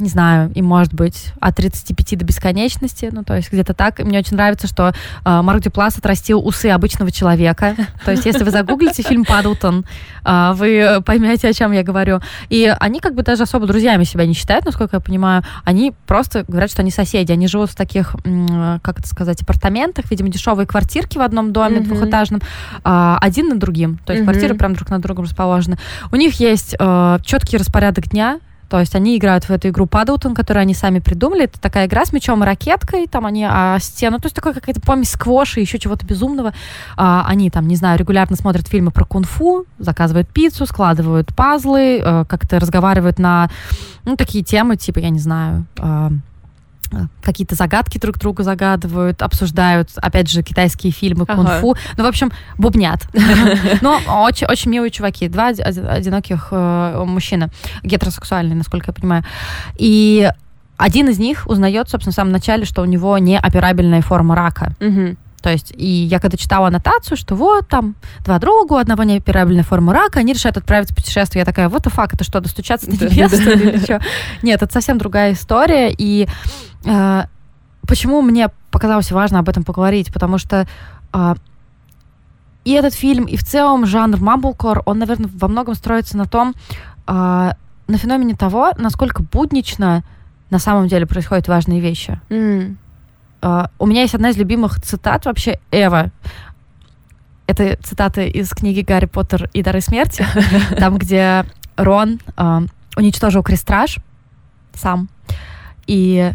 не знаю, им может быть от 35 до бесконечности, ну, то есть где-то так. мне очень нравится, что э, Марк Дюплас отрастил усы обычного человека. То есть если вы загуглите фильм «Падлтон», э, вы поймете, о чем я говорю. И они как бы даже особо друзьями себя не считают, насколько я понимаю. Они просто говорят, что они соседи. Они живут в таких, как это сказать, апартаментах, видимо, дешевые квартирки в одном доме mm-hmm. двухэтажном, э, один на другим. То есть mm-hmm. квартиры прям друг на другом расположены. У них есть э, четкий распорядок дня, то есть они играют в эту игру Падаутон, которую они сами придумали. Это такая игра с мячом и ракеткой, там они а, стену, то есть такой какая-то помесь сквоша и еще чего-то безумного. А, они там, не знаю, регулярно смотрят фильмы про кунг-фу, заказывают пиццу, складывают пазлы, а, как-то разговаривают на, ну, такие темы, типа, я не знаю, а, какие-то загадки друг другу загадывают, обсуждают, опять же, китайские фильмы, кунг-фу. Ага. Ну, в общем, бубнят. Но очень, очень милые чуваки. Два одиноких э, мужчины, гетеросексуальные, насколько я понимаю. И один из них узнает, собственно, в самом начале, что у него неоперабельная форма рака. То есть, и я когда читала аннотацию, что вот там два друга, у одного неоперабельная форма рака, они решают отправиться в путешествие. Я такая, вот the fuck, это что, достучаться до небес или что? Нет, это совсем другая история. И э, почему мне показалось важно об этом поговорить? Потому что э, и этот фильм, и в целом жанр Mumblecore, он, наверное, во многом строится на том, э, на феномене того, насколько буднично на самом деле происходят важные вещи. Mm. Uh, у меня есть одна из любимых цитат вообще Эва. Это цитата из книги «Гарри Поттер и дары смерти», там, где Рон uh, уничтожил крестраж сам, и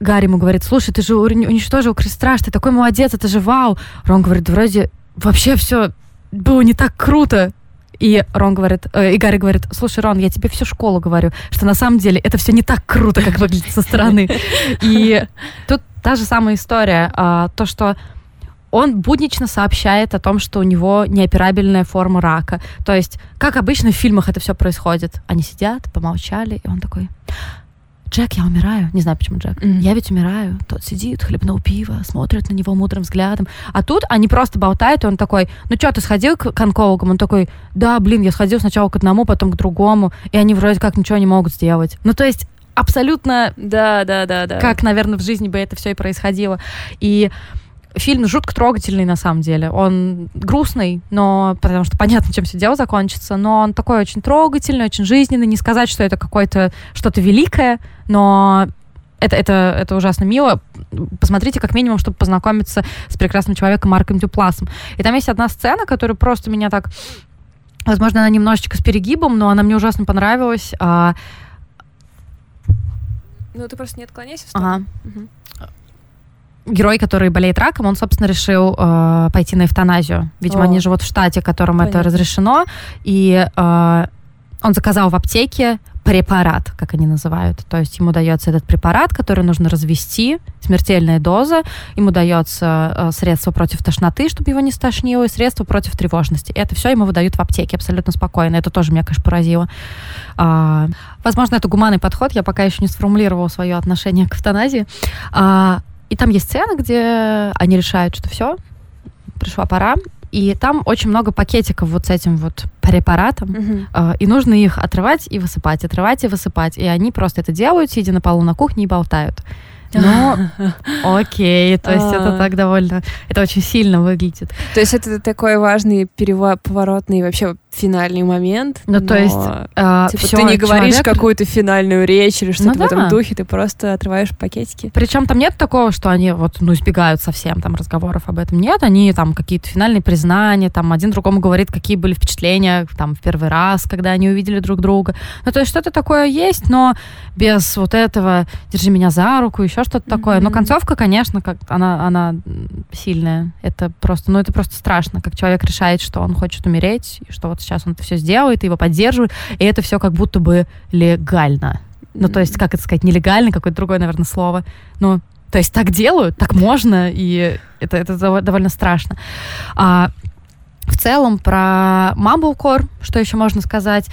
Гарри ему говорит, слушай, ты же уничтожил крестраж, ты такой молодец, это же вау. Рон говорит, вроде вообще все было не так круто. И Рон говорит, э, и Гарри говорит, слушай, Рон, я тебе всю школу говорю, что на самом деле это все не так круто, как выглядит со стороны. И тут та же самая история, а, то, что он буднично сообщает о том, что у него неоперабельная форма рака. То есть, как обычно в фильмах это все происходит. Они сидят, помолчали, и он такой, Джек, я умираю. Не знаю, почему Джек. Mm-hmm. Я ведь умираю. Тот сидит, хлебнул пиво, смотрит на него мудрым взглядом. А тут они просто болтают, и он такой, ну что, ты сходил к, онкологам? Он такой, да, блин, я сходил сначала к одному, потом к другому, и они вроде как ничего не могут сделать. Ну, то есть абсолютно... Да, да, да, да. Как, наверное, в жизни бы это все и происходило. И фильм жутко трогательный на самом деле. Он грустный, но потому что понятно, чем все дело закончится, но он такой очень трогательный, очень жизненный. Не сказать, что это какое-то что-то великое, но это, это, это ужасно мило. Посмотрите, как минимум, чтобы познакомиться с прекрасным человеком Марком Дюпласом. И там есть одна сцена, которая просто меня так... Возможно, она немножечко с перегибом, но она мне ужасно понравилась. А... Ну, ты просто не отклоняйся в сторону. Ага. Угу герой, который болеет раком, он, собственно, решил э, пойти на эвтаназию. Видимо, О. они живут в штате, которым Понятно. это разрешено. И э, он заказал в аптеке препарат, как они называют. То есть ему дается этот препарат, который нужно развести, смертельная доза. Ему дается э, средство против тошноты, чтобы его не стошнило, и средство против тревожности. И это все ему выдают в аптеке абсолютно спокойно. Это тоже меня, конечно, поразило. А, возможно, это гуманный подход. Я пока еще не сформулировала свое отношение к эвтаназии. А, и там есть сцена, где они решают, что все, пришла пора. И там очень много пакетиков вот с этим вот препаратом. Uh-huh. Э, и нужно их отрывать и высыпать, отрывать и высыпать. И они просто это делают, сидя на полу на кухне и болтают. Ну, окей, то есть это а. так довольно, это очень сильно выглядит. То есть это такой важный поворотный вообще финальный момент. Ну, то есть... Э, типа, все, ты не говоришь человек... какую-то финальную речь или что-то ну, в этом духе, ты просто отрываешь пакетики. Причем там нет такого, что они вот, ну, избегают совсем там разговоров об этом. Нет, они там какие-то финальные признания, там один другому говорит, какие были впечатления там в первый раз, когда они увидели друг друга. Ну, то есть что-то такое есть, но без вот этого «держи меня за руку», еще что-то mm-hmm. такое. Но концовка, конечно, как она, она сильная. Это просто, ну, это просто страшно, как человек решает, что он хочет умереть, и что вот сейчас он это все сделает, его поддерживает, и это все как будто бы легально. Ну, то есть, как это сказать, нелегально, какое-то другое, наверное, слово. Ну, то есть так делают, так можно, и это, это довольно страшно. А, в целом про Mumblecore, что еще можно сказать?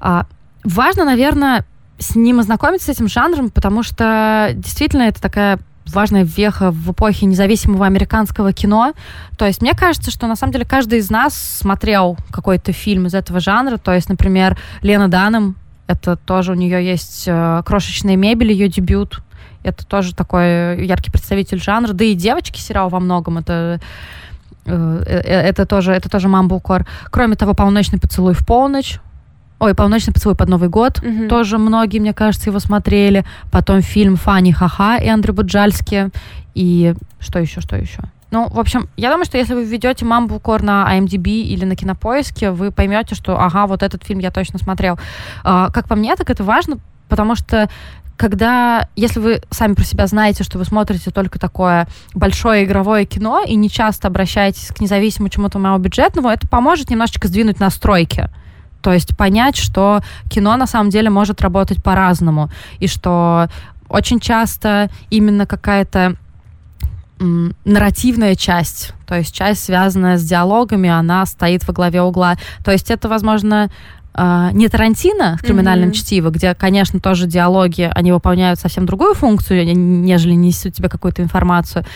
А, важно, наверное, с ним ознакомиться, с этим жанром, потому что действительно это такая важная веха в эпохе независимого американского кино. То есть мне кажется, что на самом деле каждый из нас смотрел какой-то фильм из этого жанра. То есть, например, Лена Данем, это тоже у нее есть э, «Крошечная мебель», ее дебют. Это тоже такой яркий представитель жанра. Да и «Девочки» сериал во многом. Это э, э, это тоже, это тоже мамбулкор. Кроме того, «Полночный поцелуй в полночь», Ой, «Полночный поцелуй под Новый год». Угу. Тоже многие, мне кажется, его смотрели. Потом фильм «Фанни Ха-Ха» и Андрей Буджальский. И что еще, что еще? Ну, в общем, я думаю, что если вы введете Мамбукор на IMDb или на Кинопоиске, вы поймете, что, ага, вот этот фильм я точно смотрел. А, как по мне, так это важно, потому что когда, если вы сами про себя знаете, что вы смотрите только такое большое игровое кино и не часто обращаетесь к независимому чему-то малобюджетному, это поможет немножечко сдвинуть настройки. То есть понять, что кино на самом деле может работать по-разному, и что очень часто именно какая-то нарративная часть, то есть часть, связанная с диалогами, она стоит во главе угла. То есть это, возможно, Uh, не Тарантино в криминальном mm-hmm. чтиво, где, конечно, тоже диалоги, они выполняют совсем другую функцию, нежели несут тебе какую-то информацию.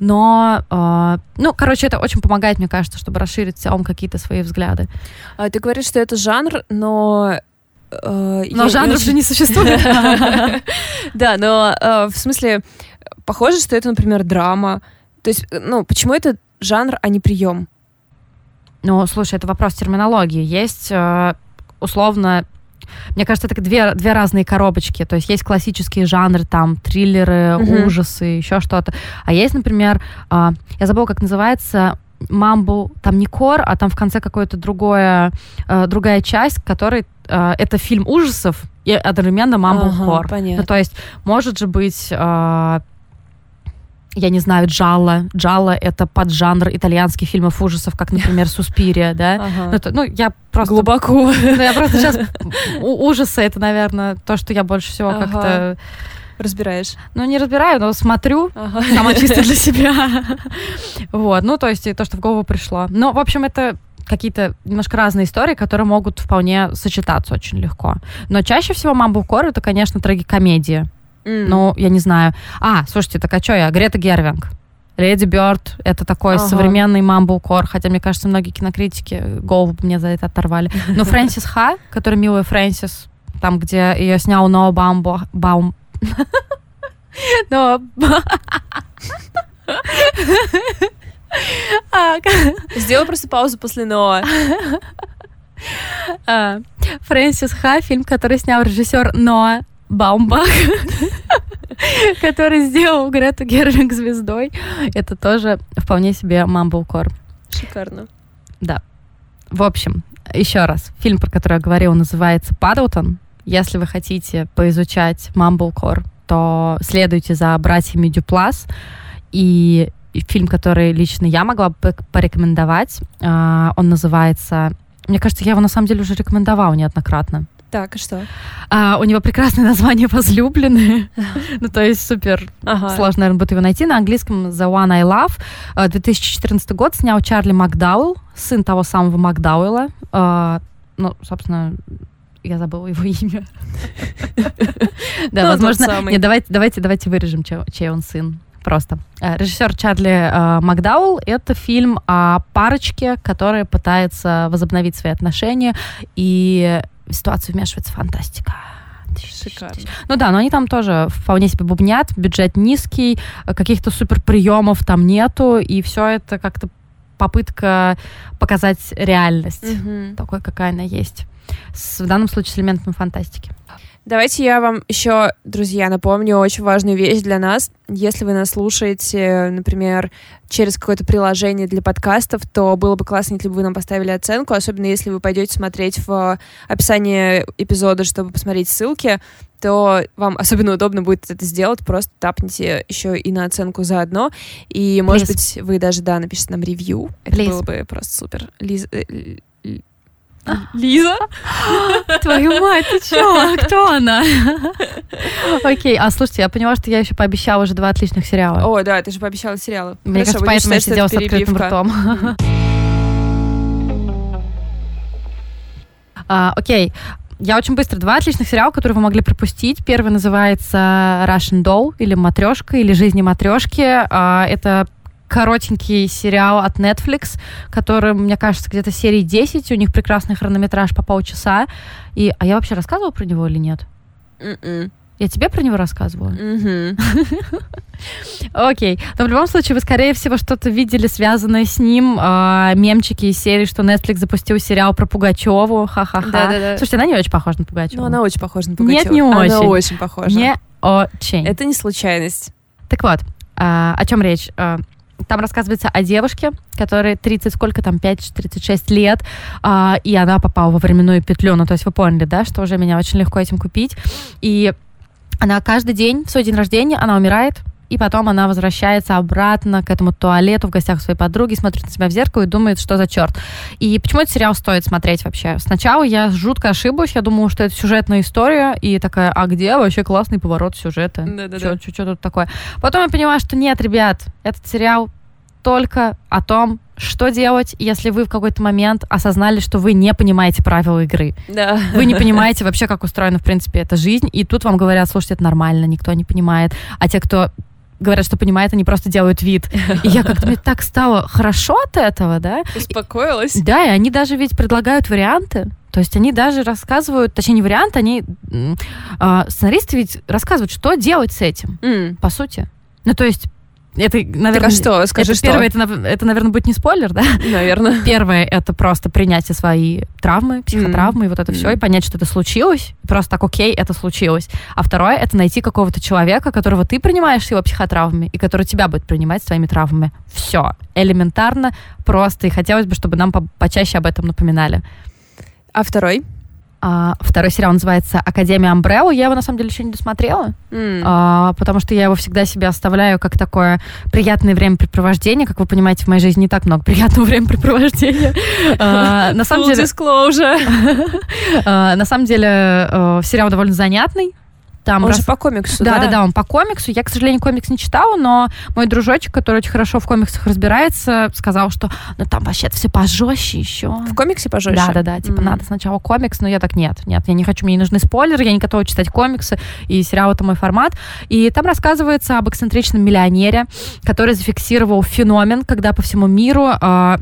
Но, э, ну, короче, это очень помогает, мне кажется, чтобы расширить целом какие-то свои взгляды. А, ты говоришь, что это жанр, но э, но жанр уже не существует. Да, но э, в смысле, похоже, что это, например, драма. То есть, ну, почему это жанр, а не прием? Ну, слушай, это вопрос терминологии. Есть э, условно мне кажется, это две, две разные коробочки. То есть есть классические жанры, там, триллеры, угу. ужасы, еще что-то. А есть, например, э, я забыла, как называется, мамбу, там не кор, а там в конце какое-то другое, э, другая часть, который э, это фильм ужасов и одновременно мамбу ага, кор. Ну, то есть может же быть э, я не знаю, джалла. Джалла — это поджанр итальянских фильмов ужасов, как, например, «Суспирия», да? Ага. Ну, это, ну, я просто... Глубоко. Ну, я просто сейчас... Ужасы — это, наверное, то, что я больше всего ага. как-то... Разбираешь? Ну, не разбираю, но смотрю. Ага. Сама чисто для себя. Вот, ну, то есть то, что в голову пришло. Ну, в общем, это какие-то немножко разные истории, которые могут вполне сочетаться очень легко. Но чаще всего мамбукор — это, конечно, трагикомедия. Mm. Ну, я не знаю. А, слушайте, так а что я? Грета Гервинг. Леди Бёрд — это такой ага. современный мамблкор, хотя, мне кажется, многие кинокритики голову мне за это оторвали. Но Фрэнсис Ха, который милая Фрэнсис, там, где ее снял Ноа Бамбо... Баум... Но... Сделай просто паузу после Ноа. А, Фрэнсис Ха, фильм, который снял режиссер Ноа Баумбах, который сделал Грету Гервинг звездой. Это тоже вполне себе Мамблкор. Шикарно. Да. В общем, еще раз, фильм, про который я говорила, называется «Падлтон». Если вы хотите поизучать Мамблкор, то следуйте за братьями Дюплас. И фильм, который лично я могла бы порекомендовать, а, он называется... Мне кажется, я его на самом деле уже рекомендовала неоднократно. Так, и что? А, у него прекрасное название «Возлюбленные». ну, то есть супер ага. сложно, наверное, будет его найти. На английском «The One I Love». 2014 а, год снял Чарли Макдауэлл, сын того самого Макдауэлла. А, ну, собственно, я забыла его имя. Да, ну, возможно... Нет, давайте, давайте, давайте вырежем, чей он сын просто. Э, Режиссер Чарли э, Макдаул — это фильм о парочке, которая пытается возобновить свои отношения, и в ситуацию вмешивается фантастика. Шикарно. Ну да, но они там тоже вполне себе бубнят, бюджет низкий, каких-то супер приемов там нету, и все это как-то попытка показать реальность угу. такой, какая она есть. С, в данном случае с элементами фантастики. Давайте я вам еще, друзья, напомню очень важную вещь для нас. Если вы нас слушаете, например, через какое-то приложение для подкастов, то было бы классно, если бы вы нам поставили оценку, особенно если вы пойдете смотреть в описании эпизода, чтобы посмотреть ссылки, то вам особенно удобно будет это сделать. Просто тапните еще и на оценку заодно. И, может Please. быть, вы даже, да, напишите нам ревью. Это Please. было бы просто супер. Лиз... Лиза? Твою мать, ты чё? Кто она? Окей, а слушайте, я поняла, что я еще пообещала уже два отличных сериала. О, да, ты же пообещала сериалы. Мне кажется, поэтому я сидела с открытым ртом. А, окей. я очень быстро. Два отличных сериала, которые вы могли пропустить. Первый называется Russian Doll или Матрешка, или Жизни матрешки. А, это коротенький сериал от Netflix, который, мне кажется, где-то серии 10. У них прекрасный хронометраж по полчаса. И, а я вообще рассказывала про него или нет? М-м. Я тебе про него рассказывала? Мгм. Окей. Но в любом случае, вы, скорее всего, что-то видели, связанное с ним. а, мемчики из серии, что Netflix запустил сериал про Пугачеву. Ха-ха-ха. Да-да-да. Слушайте, она не очень похожа на Пугачеву. Ну, она очень похожа на Нет, Пугачеву. не Она очень. очень похожа. Не очень. Это не случайность. Так вот, а, о чем речь? А, Там рассказывается о девушке, которой 30, сколько там, 5-36 лет, а, и она попала во временную петлю. Ну, то есть вы поняли, да, что уже меня очень легко этим купить. И она каждый день, в свой день рождения, она умирает, и потом она возвращается обратно к этому туалету в гостях у своей подруги, смотрит на себя в зеркало и думает, что за черт. И почему этот сериал стоит смотреть вообще? Сначала я жутко ошиблась, я думала, что это сюжетная история, и такая, а где вообще классный поворот сюжета? Да-да-да. Что тут такое? Потом я поняла, что нет, ребят, этот сериал только о том, что делать, если вы в какой-то момент осознали, что вы не понимаете правила игры. Да. Вы не понимаете вообще, как устроена, в принципе, эта жизнь. И тут вам говорят, слушайте, это нормально, никто не понимает. А те, кто говорят, что понимает, они просто делают вид. И я как-то, мне так стало хорошо от этого, да? Успокоилась. Да, и они даже ведь предлагают варианты. То есть они даже рассказывают, точнее не варианты, они, а, сценаристы ведь рассказывают, что делать с этим, М. по сути. Ну, то есть это, наверное... Так а что? Скажи, это что? первое, это, это, наверное, будет не спойлер, да? Наверное. Первое — это просто принятие своей травмы, психотравмы и вот это все, Мгм. и понять, что это случилось. Просто так, окей, это случилось. А второе — это найти какого-то человека, которого ты принимаешь с его психотравмами, и который тебя будет принимать с твоими травмами. Все. Элементарно, просто. И хотелось бы, чтобы нам по- почаще об этом напоминали. А второй? А, второй сериал называется «Академия Амбрелла». Я его, на самом деле, еще не досмотрела. М. А, потому что я его всегда себе оставляю как такое приятное времяпрепровождение. Как вы понимаете, в моей жизни не так много приятного времяпрепровождения. А, На самом деле, а, на самом деле сериал довольно занятный. Там Он рас- же по комиксу, да, да? да, да, он по комиксу. Я, к сожалению, комикс не читала, но мой дружочек, который очень хорошо в комиксах разбирается, сказал, что ну там вообще все пожестче еще. В комиксе пожестче? Да, да, да. Типа М. надо сначала комикс, но я так нет, нет, я не хочу, мне не нужны спойлеры, я не готова читать комиксы, и сериал это мой формат. И там рассказывается об эксцентричном миллионере, который зафиксировал феномен, когда по всему миру а,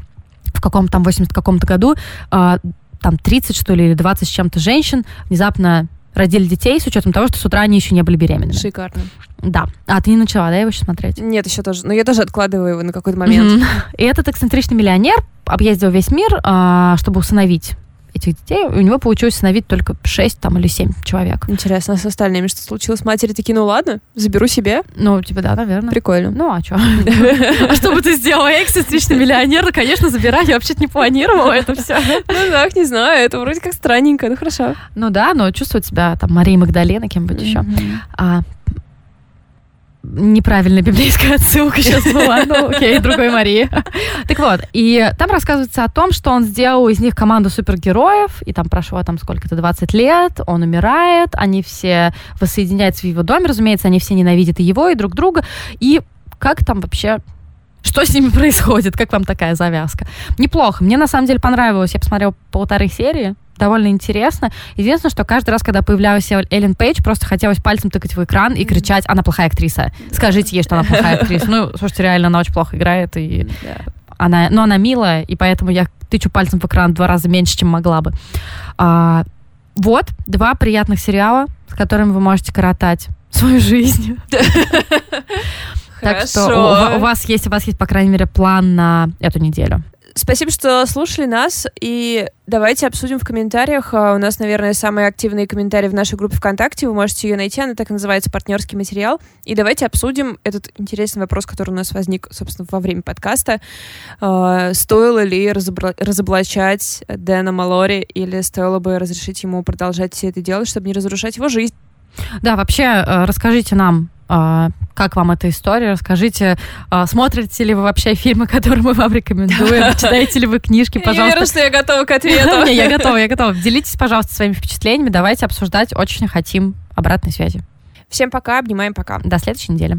в каком-то там 80 каком-то году а, там 30, что ли, или 20 с чем-то женщин внезапно родили детей с учетом того, что с утра они еще не были беременными. Шикарно. Да. А ты не начала, да, его еще смотреть? Нет, еще тоже. Но я тоже откладываю его на какой-то момент. Мгм. И этот эксцентричный миллионер объездил весь мир, а, чтобы усыновить этих детей. У него получилось усыновить только 6 там, или 7 человек. Интересно, а с остальными что случилось? Матери такие, ну ладно, заберу себе. Ну, типа, да, наверное. Прикольно. Ну, а что? А что бы ты сделала? Я эксцентричный миллионер, ну, конечно, забирай. Я вообще не планировала это все. Ну так, не знаю, это вроде как странненько, ну хорошо. Ну да, но чувствовать себя там Марией Магдалена, кем-нибудь еще. Неправильная библейская отсылка сейчас была. Ну, окей, другой Марии. Так вот, и там рассказывается о том, что он сделал из них команду супергероев, и там прошло там сколько-то, 20 лет, он умирает, они все воссоединяются в его доме, разумеется, они все ненавидят и его, и друг друга, и как там вообще что с ними происходит? Как вам такая завязка? Неплохо. Мне на самом деле понравилось. Я посмотрела полторы серии. Довольно интересно. Единственное, что каждый раз, когда появлялась Эл- Эллен Пейдж, просто хотелось пальцем тыкать в экран и кричать, она плохая актриса. Скажите ей, что она плохая актриса. Ну, слушайте, реально, она очень плохо играет, и она, но она милая, и поэтому я тычу пальцем в экран в два раза меньше, чем могла бы. А, вот, два приятных сериала, с которыми вы можете коротать свою жизнь. Так что у вас есть, у вас есть, по крайней мере, план на эту неделю. Спасибо, что слушали нас, и давайте обсудим в комментариях. А, У нас, наверное, самые активные комментарии в нашей группе ВКонтакте. Вы можете ее найти, она так и называется «Партнерский материал». И давайте обсудим этот интересный вопрос, который у нас возник, собственно, во время подкаста. А, Стоило ли разобра- разоблачать Дэна Малори, или стоило бы разрешить ему продолжать все это делать, чтобы не разрушать его жизнь? Да, вообще, э, расскажите нам, э, как вам эта история, расскажите, э, смотрите ли вы вообще фильмы, которые мы вам рекомендуем, читаете ли вы книжки, Я не верю, пожалуйста. что я готова к ответу. Я готова, я готова. Делитесь, пожалуйста, своими впечатлениями, давайте обсуждать, очень хотим обратной связи. Всем пока, обнимаем, пока. До следующей недели.